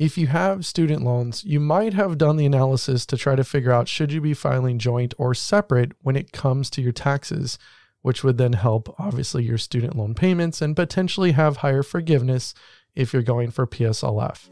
if you have student loans, you might have done the analysis to try to figure out should you be filing joint or separate when it comes to your taxes, which would then help obviously your student loan payments and potentially have higher forgiveness if you're going for PSLF.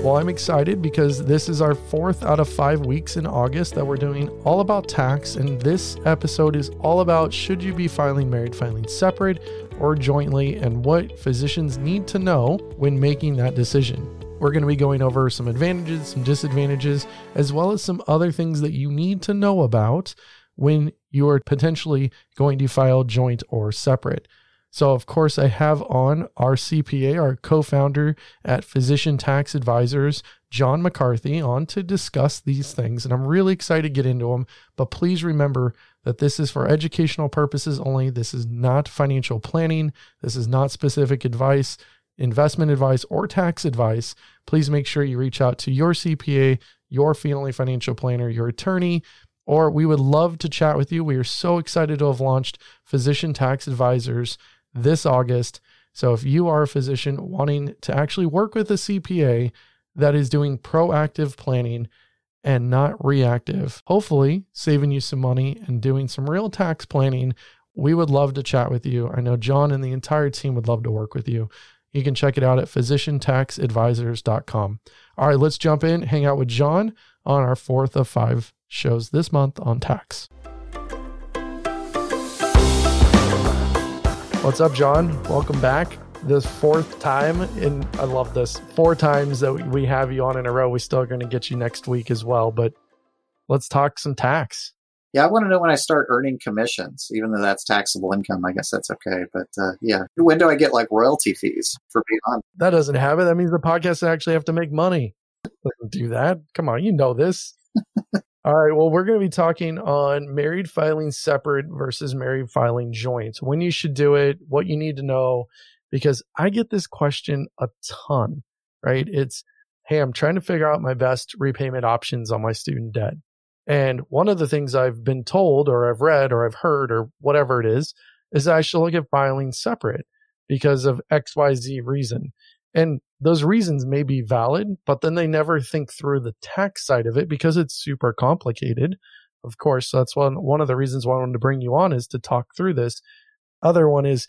Well, I'm excited because this is our fourth out of five weeks in August that we're doing all about tax. And this episode is all about should you be filing married filing separate or jointly and what physicians need to know when making that decision. We're going to be going over some advantages, some disadvantages, as well as some other things that you need to know about when you are potentially going to file joint or separate. So, of course, I have on our CPA, our co founder at Physician Tax Advisors, John McCarthy, on to discuss these things. And I'm really excited to get into them. But please remember that this is for educational purposes only. This is not financial planning. This is not specific advice, investment advice, or tax advice. Please make sure you reach out to your CPA, your family financial planner, your attorney, or we would love to chat with you. We are so excited to have launched Physician Tax Advisors this August. So if you are a physician wanting to actually work with a CPA that is doing proactive planning and not reactive, hopefully saving you some money and doing some real tax planning, we would love to chat with you. I know John and the entire team would love to work with you. You can check it out at physiciantaxadvisors.com. All right, let's jump in, hang out with John on our fourth of five shows this month on tax. What's up, John? Welcome back. This fourth time, and I love this. Four times that we have you on in a row. We still are going to get you next week as well, but let's talk some tax. Yeah, I want to know when I start earning commissions, even though that's taxable income. I guess that's okay. But uh, yeah, when do I get like royalty fees for being on? That doesn't have it. That means the podcast actually have to make money. Doesn't do that. Come on, you know this. All right. Well, we're going to be talking on married filing separate versus married filing joint, when you should do it, what you need to know, because I get this question a ton, right? It's, Hey, I'm trying to figure out my best repayment options on my student debt. And one of the things I've been told or I've read or I've heard or whatever it is, is I should look at filing separate because of XYZ reason. And those reasons may be valid, but then they never think through the tax side of it because it's super complicated. Of course, that's one one of the reasons why I wanted to bring you on is to talk through this. Other one is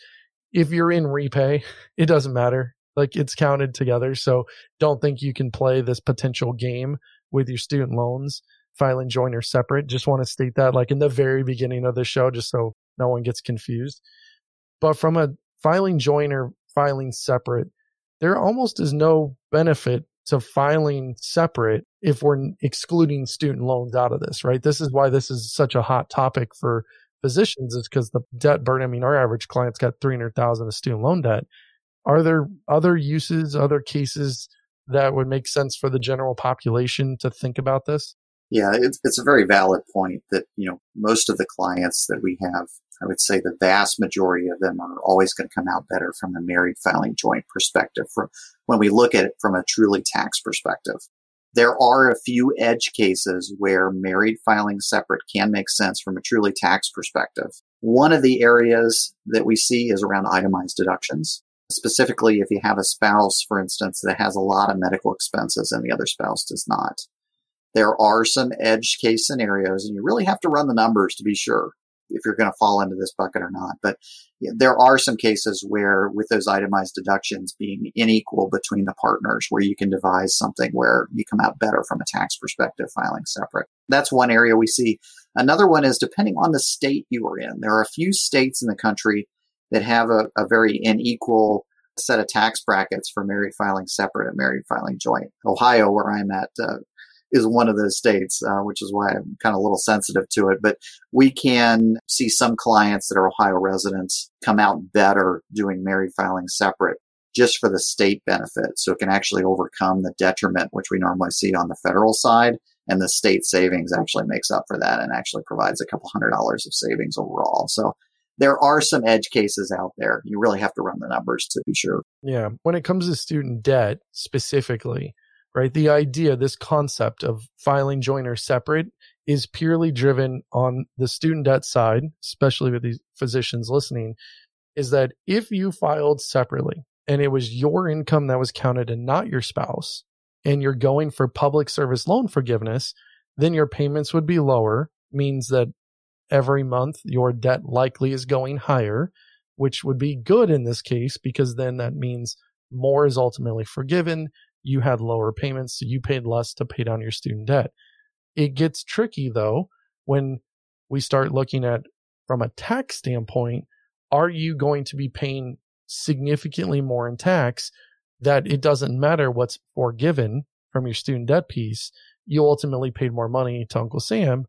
if you're in REPAYE, it doesn't matter. Like it's counted together. So don't think you can play this potential game with your student loans, filing joint or separate. Just want to state that like in the very beginning of the show, just so no one gets confused. But from a filing joint or filing separate, there almost is no benefit to filing separate if we're excluding student loans out of this, right? This is why this is such a hot topic for physicians is because the debt burden. I mean, our average client's got 300,000 of student loan debt. Are there other uses, other cases that would make sense for the general population to think about this? Yeah, it's, it's a very valid point that, you know, most of the clients that we have I would say the vast majority of them are always going to come out better from a married filing joint perspective from when we look at it from a truly tax perspective. There are a few edge cases where married filing separate can make sense from a truly tax perspective. One of the areas that we see is around itemized deductions. Specifically, if you have a spouse, for instance, that has a lot of medical expenses and the other spouse does not. There are some edge case scenarios and you really have to run the numbers to be sure if you're going to fall into this bucket or not. But there are some cases where with those itemized deductions being unequal between the partners where you can devise something where you come out better from a tax perspective filing separate. That's one area we see. Another one is depending on the state you are in. There are a few states in the country that have a, a very unequal set of tax brackets for married filing separate and married filing joint. Ohio, where I'm at, uh, is one of those states, uh, which is why I'm kind of a little sensitive to it. But we can see some clients that are Ohio residents come out better doing married filing separate just for the state benefit. So it can actually overcome the detriment, which we normally see on the federal side. And the state savings actually makes up for that and actually provides a couple hundred dollars of savings overall. So there are some edge cases out there. You really have to run the numbers to be sure. Yeah. When it comes to student debt specifically, right? The idea, this concept of filing joint or separate is purely driven on the student debt side, especially with these physicians listening, is that if you filed separately and it was your income that was counted and not your spouse, and you're going for public service loan forgiveness, then your payments would be lower, means that every month your debt likely is going higher, which would be good in this case because then that means more is ultimately forgiven. You had lower payments, so you paid less to pay down your student debt. It gets tricky though when we start looking at from a tax standpoint, are you going to be paying significantly more in tax that it doesn't matter what's forgiven from your student debt piece? You ultimately paid more money to Uncle Sam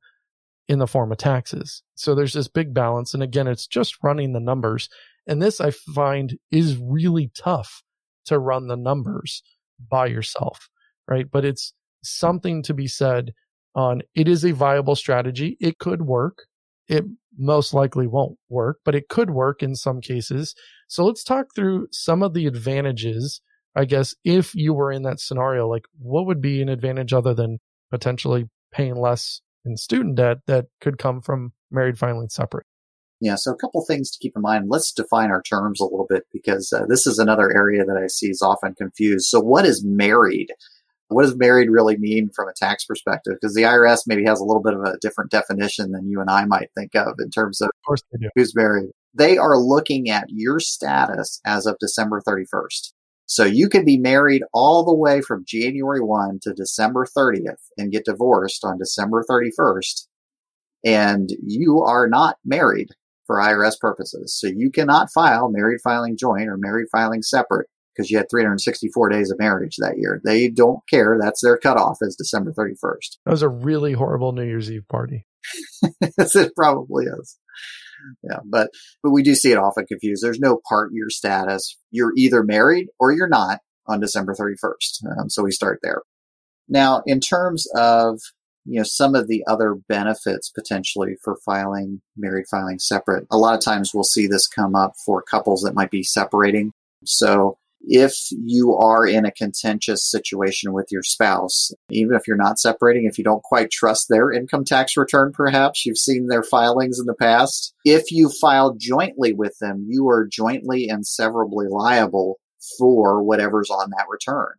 in the form of taxes. So there's this big balance. And again, it's just running the numbers. And this I find is really tough to run the numbers by yourself, right? But it's something to be said on it is a viable strategy. It could work. It most likely won't work, but it could work in some cases. So let's talk through some of the advantages. I guess if you were in that scenario, like what would be an advantage other than potentially paying less in student debt that could come from married filing separate? Yeah, so a couple things to keep in mind. Let's define our terms a little bit because uh, this is another area that I see is often confused. So, what is married? What does married really mean from a tax perspective? Because the IRS maybe has a little bit of a different definition than you and I might think of in terms of, of course who's married. They are looking at your status as of December 31st. So you can be married all the way from January 1 to December 30th and get divorced on December 31st. And you are not married for IRS purposes. So you cannot file married filing joint or married filing separate because you had 364 days of marriage that year. They don't care. That's their cutoff is December 31st. That was a really horrible New Year's Eve party. it probably is yeah, but but we do see it often confused. There's no part year status. You're either married or you're not on December 31st. Um, so we start there. Now, in terms of you know some of the other benefits potentially for filing married filing separate, a lot of times we'll see this come up for couples that might be separating. So if you are in a contentious situation with your spouse, even if you're not separating, if you don't quite trust their income tax return, perhaps you've seen their filings in the past. If you file jointly with them, you are jointly and severably liable for whatever's on that return.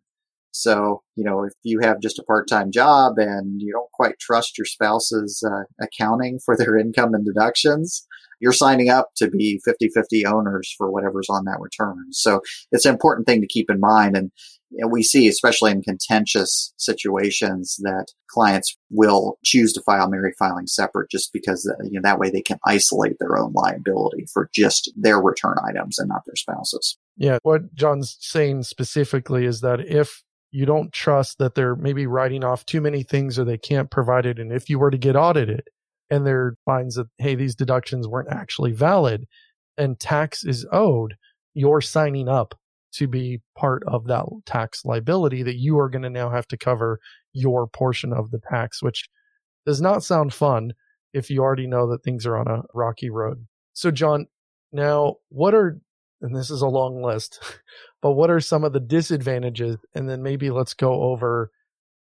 So, you know, if you have just a part-time job and you don't quite trust your spouse's uh, accounting for their income and deductions, you're signing up to be 50-50 owners for whatever's on that return. So it's an important thing to keep in mind. And, and we see, especially in contentious situations, that clients will choose to file married filing separate just because uh, you know, that way they can isolate their own liability for just their return items and not their spouses. Yeah. What John's saying specifically is that if you don't trust that they're maybe writing off too many things or they can't provide it, and if you were to get audited, and there finds that, hey, these deductions weren't actually valid and tax is owed, you're signing up to be part of that tax liability that you are going to now have to cover your portion of the tax, which does not sound fun if you already know that things are on a rocky road. So, John, now what are, and this is a long list, but what are some of the disadvantages? And then maybe let's go over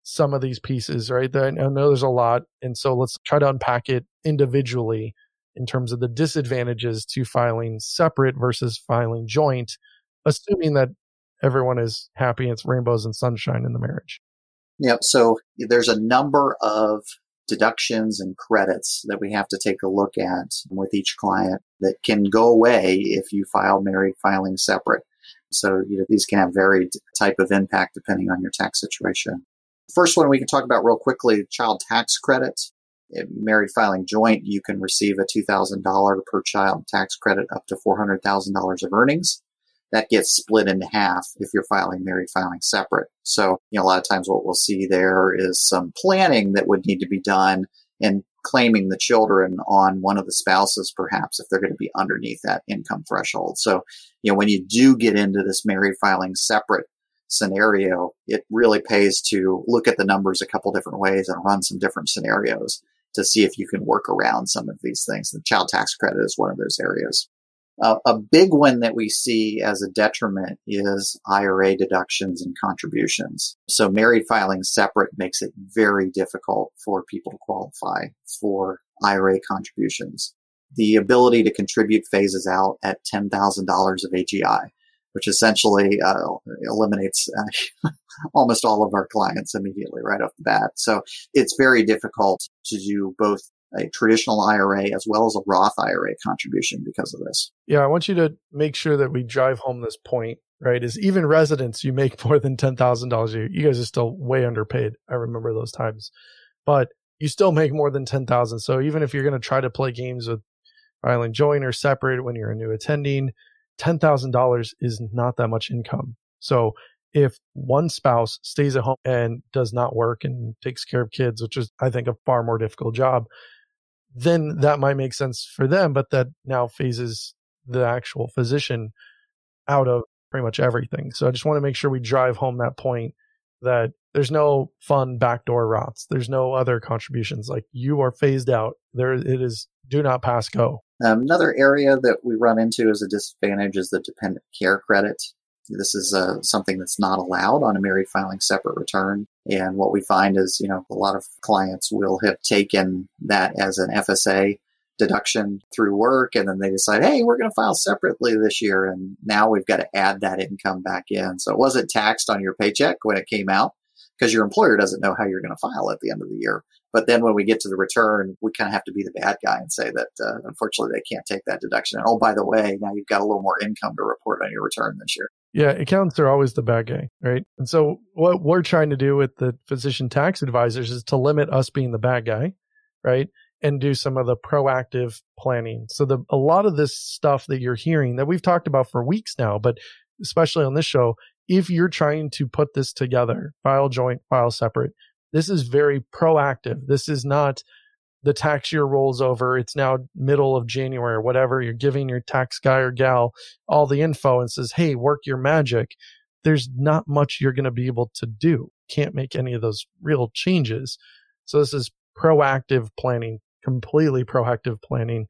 some of these pieces, right? I know there's a lot. And so let's try to unpack it individually in terms of the disadvantages to filing separate versus filing joint, assuming that everyone is happy it's rainbows and sunshine in the marriage. Yep. So there's a number of deductions and credits that we have to take a look at with each client that can go away if you file married filing separate. So you know, these can have varied type of impact depending on your tax situation. First one we can talk about real quickly, child tax credit. married filing joint, you can receive a $2,000 per child tax credit up to $400,000 of earnings. That gets split into half if you're filing married filing separate. So, you know, a lot of times what we'll see there is some planning that would need to be done and claiming the children on one of the spouses, perhaps if they're going to be underneath that income threshold. So, you know, when you do get into this married filing separate scenario, it really pays to look at the numbers a couple different ways and run some different scenarios to see if you can work around some of these things. The child tax credit is one of those areas. Uh, a big one that we see as a detriment is IRA deductions and contributions. So married filing separate makes it very difficult for people to qualify for IRA contributions. The ability to contribute phases out at $10,000 of AGI. which essentially uh, eliminates uh, almost all of our clients immediately right off the bat. So it's very difficult to do both a traditional IRA as well as a Roth IRA contribution because of this. Yeah, I want you to make sure that we drive home this point, right? Is even residents, you make more than $10,000 a year. You guys are still way underpaid. I remember those times. But you still make more than 10,000. So even if you're going to try to play games with filing joint or separate when you're a new attending, $10,000 is not that much income. So if one spouse stays at home and does not work and takes care of kids, which is, I think, a far more difficult job, then that might make sense for them. But that now phases the actual physician out of pretty much everything. So I just want to make sure we drive home that point that there's no fun backdoor Roths. There's no other contributions. Like you are phased out. There it is. Do not pass go. Um, another area that we run into as a disadvantage is the dependent care credit. This is uh, something that's not allowed on a married filing separate return. And what we find is, you know, a lot of clients will have taken that as an FSA deduction through work and then they decide, hey, we're going to file separately this year. And now we've got to add that income back in. So it wasn't taxed on your paycheck when it came out because your employer doesn't know how you're going to file at the end of the year. But then when we get to the return, we kind of have to be the bad guy and say that uh, unfortunately they can't take that deduction. And oh, by the way, now you've got a little more income to report on your return this year. Yeah, accountants are always the bad guy, right? And so what we're trying to do with the physician tax advisors is to limit us being the bad guy, right? And do some of the proactive planning. So the a lot of this stuff that you're hearing that we've talked about for weeks now, but especially on this show, if you're trying to put this together, file joint, file separate, this is very proactive. This is not the tax year rolls over. It's now middle of January or whatever. You're giving your tax guy or gal all the info and says, Hey, work your magic. There's not much you're going to be able to do. Can't make any of those real changes. So this is proactive planning, completely proactive planning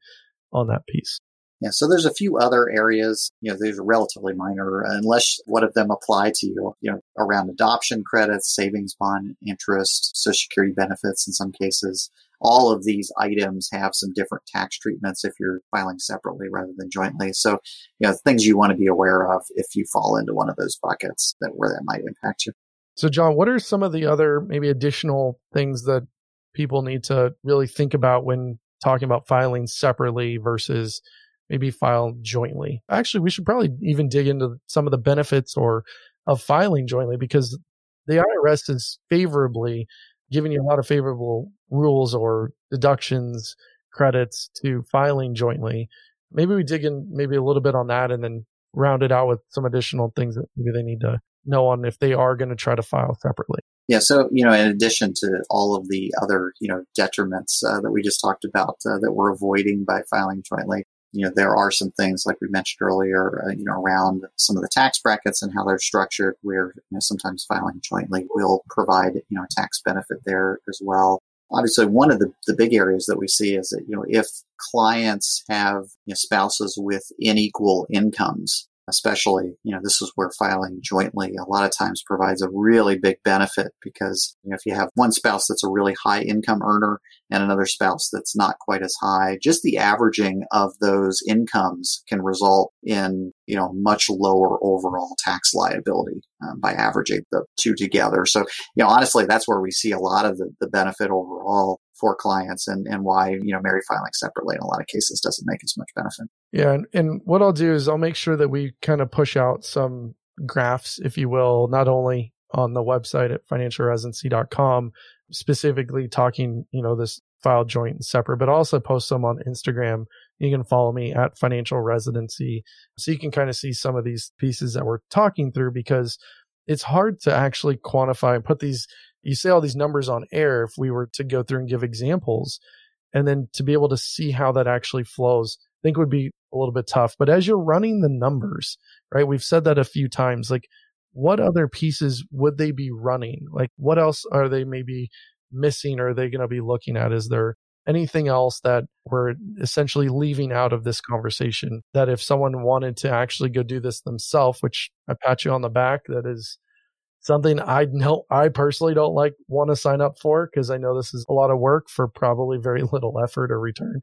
on that piece. Yeah, so there's a few other areas, you know, these are relatively minor unless one of them apply to you, you know, around adoption credits, savings bond interest, social security benefits in some cases. All of these items have some different tax treatments if you're filing separately rather than jointly. So, you know, things you want to be aware of if you fall into one of those buckets that where that might impact you. So, John, what are some of the other maybe additional things that people need to really think about when talking about filing separately versus maybe file jointly. Actually, we should probably even dig into some of the benefits or of filing jointly because the IRS is favorably giving you a lot of favorable rules or deductions, credits to filing jointly. Maybe we dig in maybe a little bit on that and then round it out with some additional things that maybe they need to know on if they are going to try to file separately. Yeah, so you know, in addition to all of the other you know detriments uh, that we just talked about uh, that we're avoiding by filing jointly, you know, there are some things like we mentioned earlier, uh, you know, around some of the tax brackets and how they're structured where, you know, sometimes filing jointly will provide, you know, a tax benefit there as well. Obviously, one of the, the big areas that we see is that, you know, if clients have you know, spouses with unequal incomes, especially, you know, this is where filing jointly a lot of times provides a really big benefit because, you know, if you have one spouse that's a really high income earner and another spouse that's not quite as high, just the averaging of those incomes can result in, you know, much lower overall tax liability um, by averaging the two together. So, you know, honestly, that's where we see a lot of the, the benefit overall for clients and, and why, you know, married filing separately in a lot of cases doesn't make as much benefit. Yeah. And, and what I'll do is I'll make sure that we kind of push out some graphs, if you will, not only on the website at financialresidency.com, specifically talking, you know, this file joint and separate, but also post some on Instagram. You can follow me at financial residency. So you can kind of see some of these pieces that we're talking through because it's hard to actually quantify and put these you say all these numbers on air if we were to go through and give examples and then to be able to see how that actually flows think would be a little bit tough. But as you're running the numbers right we've said that a few times like what other pieces would they be running? Like what else are they maybe missing or are they going to be looking at? Is there anything else that we're essentially leaving out of this conversation that if someone wanted to actually go do this themselves which i pat you on the back that is something I know I personally don't like want to sign up for because I know this is a lot of work for probably very little effort or return.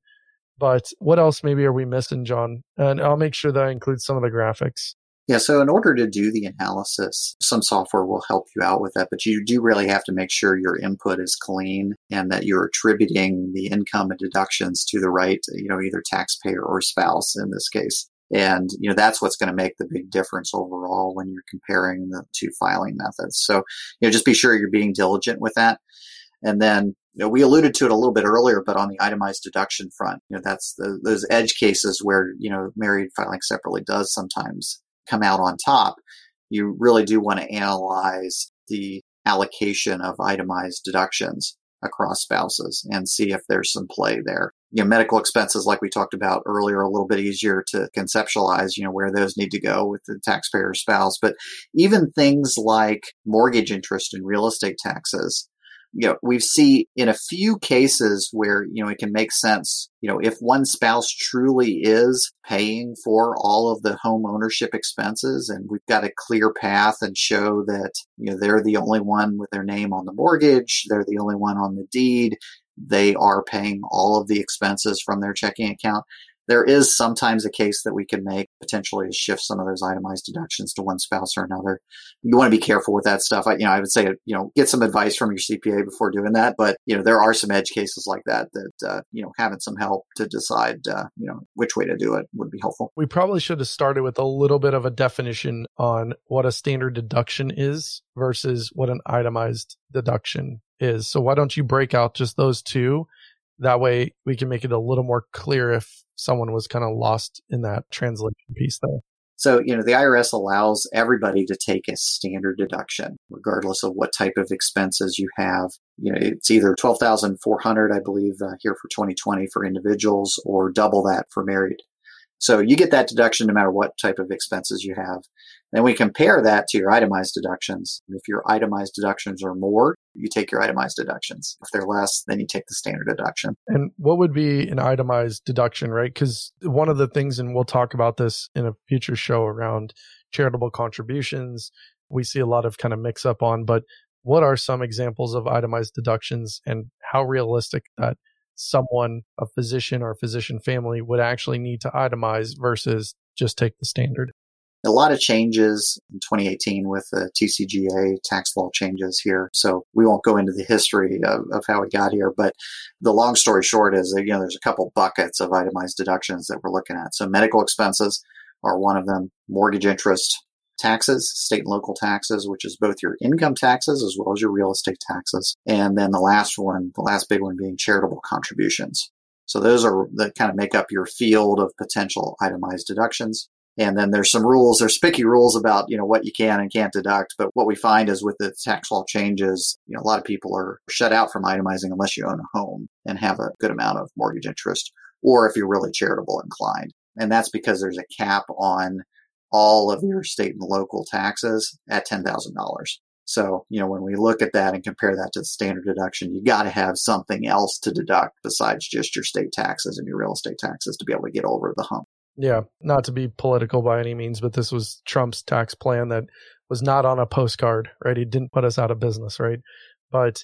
But what else maybe are we missing, John? And I'll make sure that I include some of the graphics. Yeah, so in order to do the analysis, some software will help you out with that, but you do really have to make sure your input is clean and that you're attributing the income and deductions to the right, you know, either taxpayer or spouse in this case. And, you know, that's what's going to make the big difference overall when you're comparing the two filing methods. So, you know, just be sure you're being diligent with that. And then you know, we alluded to it a little bit earlier, but on the itemized deduction front, you know, that's the, those edge cases where, you know, married filing separately does sometimes come out on top, you really do want to analyze the allocation of itemized deductions across spouses and see if there's some play there. You know, medical expenses, like we talked about earlier, a little bit easier to conceptualize, you know, where those need to go with the taxpayer spouse. But even things like mortgage interest and real estate taxes, you know, we see in a few cases where, you know, it can make sense, you know, if one spouse truly is paying for all of the home ownership expenses and we've got a clear path and show that, you know, they're the only one with their name on the mortgage, they're the only one on the deed, they are paying all of the expenses from their checking account there is sometimes a case that we can make potentially to shift some of those itemized deductions to one spouse or another. You want to be careful with that stuff. I, you know, I would say, you know, get some advice from your CPA before doing that. But, you know, there are some edge cases like that that, uh, you know, having some help to decide, uh, you know, which way to do it would be helpful. We probably should have started with a little bit of a definition on what a standard deduction is versus what an itemized deduction is. So why don't you break out just those two? That way we can make it a little more clear if someone was kind of lost in that translation piece there. So, you know, the IRS allows everybody to take a standard deduction, regardless of what type of expenses you have. You know, it's either 12,400, I believe, uh, here for 2020 for individuals or double that for married so you get that deduction no matter what type of expenses you have. Then we compare that to your itemized deductions. If your itemized deductions are more, you take your itemized deductions. If they're less, then you take the standard deduction. And what would be an itemized deduction, right? Because one of the things, and we'll talk about this in a future show around charitable contributions, we see a lot of kind of mix up on, but what are some examples of itemized deductions and how realistic that someone, a physician or a physician family, would actually need to itemize versus just take the standard? A lot of changes in 2018 with the TCJA tax law changes here. So we won't go into the history of, of how we got here, but the long story short is that, you know, there's a couple buckets of itemized deductions that we're looking at. So medical expenses are one of them, mortgage interest, taxes, state and local taxes, which is both your income taxes as well as your real estate taxes. And then the last one, the last big one being charitable contributions. So those are that kind of make up your field of potential itemized deductions. And then there's some rules, there's spicky rules about, you know, what you can and can't deduct. But what we find is with the tax law changes, you know, a lot of people are shut out from itemizing unless you own a home and have a good amount of mortgage interest or if you're really charitable inclined. And that's because there's a cap on all of your state and local taxes at $10,000. So, you know, when we look at that and compare that to the standard deduction, you got to have something else to deduct besides just your state taxes and your real estate taxes to be able to get over the hump. Yeah, not to be political by any means, but this was Trump's tax plan that was not on a postcard, right? He didn't put us out of business, right? But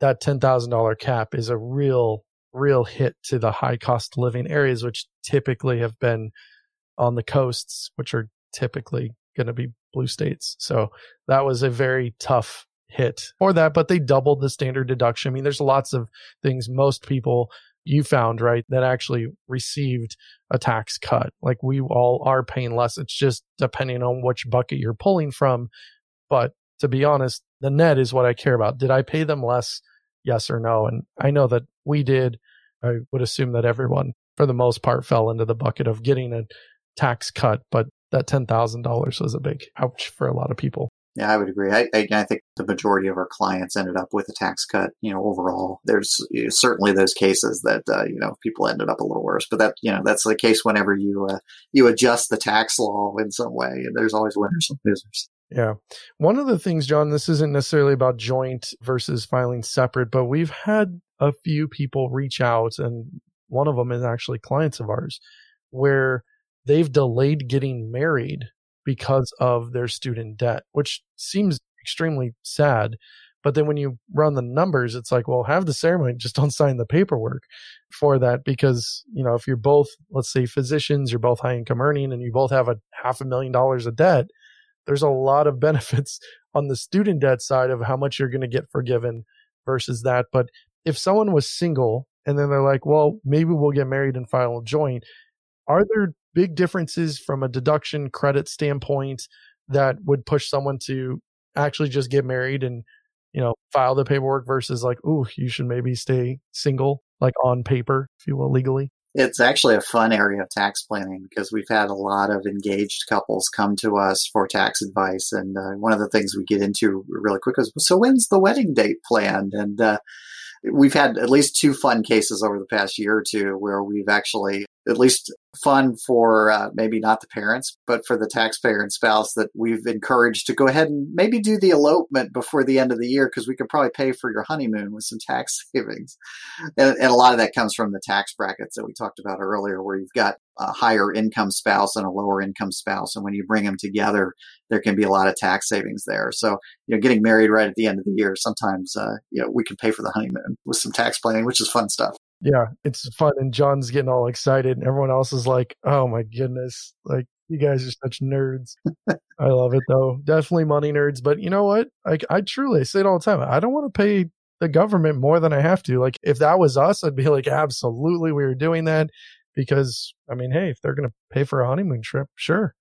that $10,000 cap is a real, real hit to the high cost living areas, which typically have been on the coasts, which are typically going to be blue states. So that was a very tough hit for that, but they doubled the standard deduction. I mean, there's lots of things most people you found, right, that actually received a tax cut. Like we all are paying less. It's just depending on which bucket you're pulling from. But to be honest, the net is what I care about. Did I pay them less? Yes or no? And I know that we did. I would assume that everyone, for the most part, fell into the bucket of getting a tax cut, but that $10,000 was a big ouch for a lot of people. Yeah, I would agree. I, I, I, think the majority of our clients ended up with a tax cut. You know, overall, there's certainly those cases that uh, you know people ended up a little worse. But that you know that's the case whenever you uh, you adjust the tax law in some way, and there's always winners and losers. Yeah, one of the things, John, this isn't necessarily about joint versus filing separate, but we've had a few people reach out, and one of them is actually clients of ours, where they've delayed getting married because of their student debt, which seems extremely sad. But then when you run the numbers, it's like, well, have the ceremony, just don't sign the paperwork for that because, you know, if you're both, let's say physicians, you're both high income earning and you both have a half a million dollars of debt, there's a lot of benefits on the student debt side of how much you're going to get forgiven versus that. But if someone was single and then they're like, well, maybe we'll get married and file a joint, are there big differences from a deduction credit standpoint that would push someone to actually just get married and you know file the paperwork versus like ooh you should maybe stay single like on paper if you will legally? It's actually a fun area of tax planning because we've had a lot of engaged couples come to us for tax advice and uh, one of the things we get into really quick is so when's the wedding date planned? And uh, we've had at least two fun cases over the past year or two where we've actually at least fun for uh, maybe not the parents, but for the taxpayer and spouse that we've encouraged to go ahead and maybe do the elopement before the end of the year because we could probably pay for your honeymoon with some tax savings. And, and, a lot of that comes from the tax brackets that we talked about earlier, where you've got a higher income spouse and a lower income spouse. And when you bring them together, there can be a lot of tax savings there. So, you know, getting married right at the end of the year, sometimes, uh, you know, we can pay for the honeymoon with some tax planning, which is fun stuff. Yeah, it's fun. And John's getting all excited, and everyone else is like, oh my goodness, like you guys are such nerds. I love it though. Definitely money nerds. But you know what? Like, I truly I say it all the time. I don't want to pay the government more than I have to. Like, if that was us, I'd be like, absolutely, we were doing that because, I mean, hey, if they're going to pay for a honeymoon trip, sure.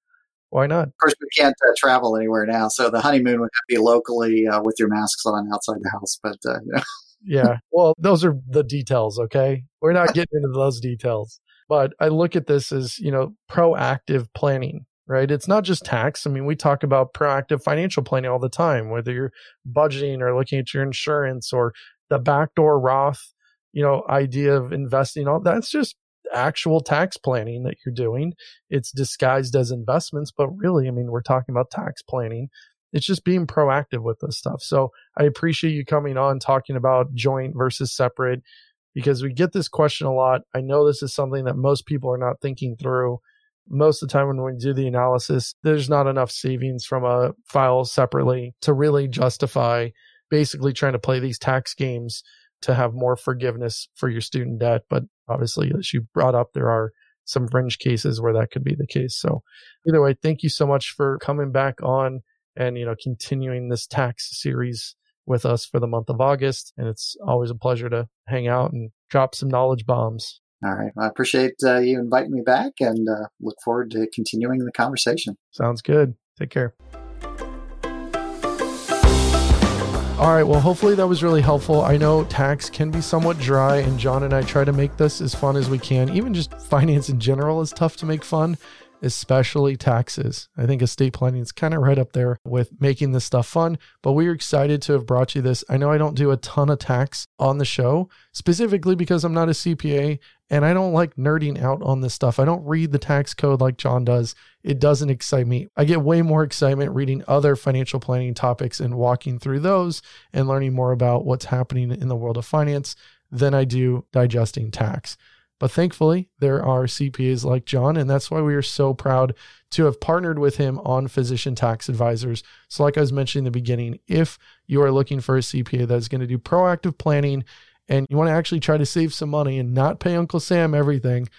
Why not? Of course, we can't uh, travel anywhere now, so the honeymoon would be locally uh, with your masks on outside the house. But uh, you know yeah. Well, those are the details, okay? We're not getting into those details. But I look at this as, you know, proactive planning, right? It's not just tax. I mean, we talk about proactive financial planning all the time, whether you're budgeting or looking at your insurance or the backdoor Roth, you know, idea of investing. All that's just actual tax planning that you're doing. It's disguised as investments, but really, I mean, we're talking about tax planning it's just being proactive with this stuff. So I appreciate you coming on talking about joint versus separate because we get this question a lot. I know this is something that most people are not thinking through. Most of the time when we do the analysis, there's not enough savings from a file separately to really justify basically trying to play these tax games to have more forgiveness for your student debt. But obviously, as you brought up, there are some fringe cases where that could be the case. So either way, thank you so much for coming back on and, you know, continuing this tax series with us for the month of August. And it's always a pleasure to hang out and drop some knowledge bombs. All right. Well, I appreciate uh, you inviting me back and uh, look forward to continuing the conversation. Sounds good. Take care. All right. Well, hopefully that was really helpful. I know tax can be somewhat dry, and John and I try to make this as fun as we can. Even just finance in general is tough to make fun especially taxes. I think estate planning is kind of right up there with making this stuff fun, but we're excited to have brought you this. I know I don't do a ton of tax on the show, specifically because I'm not a CPA and I don't like nerding out on this stuff. I don't read the tax code like John does. It doesn't excite me. I get way more excitement reading other financial planning topics and walking through those and learning more about what's happening in the world of finance than I do digesting tax. But thankfully, there are CPAs like John, and that's why we are so proud to have partnered with him on Physician Tax Advisors. So, like I was mentioning in the beginning, if you are looking for a CPA that is going to do proactive planning and you want to actually try to save some money and not pay Uncle Sam everything,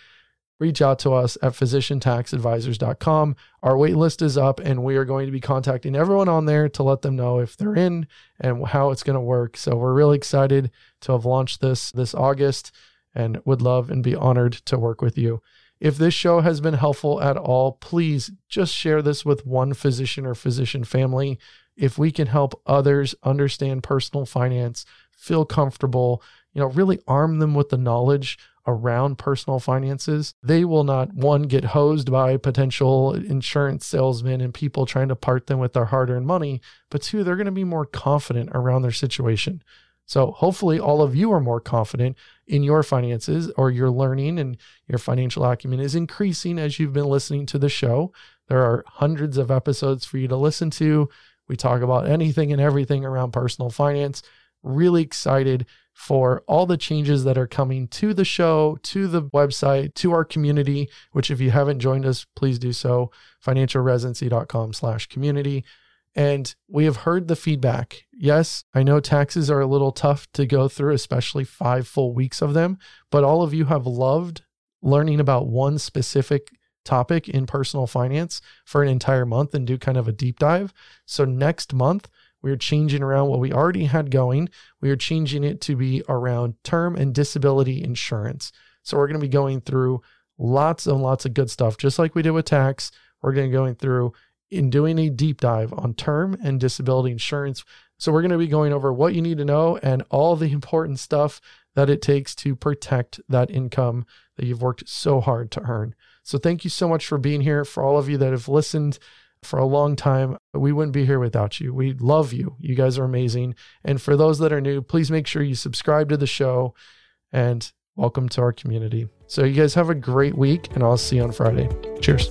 reach out to us at physiciantaxadvisors.com. Our wait list is up, and we are going to be contacting everyone on there to let them know if they're in and how it's going to work. So, we're really excited to have launched this this August and would love and be honored to work with you. If this show has been helpful at all, please just share this with one physician or physician family. If we can help others understand personal finance, feel comfortable, you know, really arm them with the knowledge around personal finances, they will not one get hosed by potential insurance salesmen and people trying to part them with their hard-earned money, but two, they're going to be more confident around their situation. So hopefully all of you are more confident in your finances or your learning and your financial acumen is increasing as you've been listening to the show. There are hundreds of episodes for you to listen to. We talk about anything and everything around personal finance. Really excited for all the changes that are coming to the show, to the website, to our community, which if you haven't joined us, please do so. financialresidency.com slash community. And we have heard the feedback. Yes, I know taxes are a little tough to go through, especially five full weeks of them, but all of you have loved learning about one specific topic in personal finance for an entire month and do kind of a deep dive. So next month, we're changing around what we already had going. We are changing it to be around term and disability insurance. So we're going to be going through lots and lots of good stuff, just like we did with tax. We're going to be going through in doing a deep dive on term and disability insurance. So we're going to be going over what you need to know and all the important stuff that it takes to protect that income that you've worked so hard to earn. So thank you so much for being here. For all of you that have listened for a long time, we wouldn't be here without you. We love you. You guys are amazing. And for those that are new, please make sure you subscribe to the show and welcome to our community. So you guys have a great week and I'll see you on Friday. Cheers.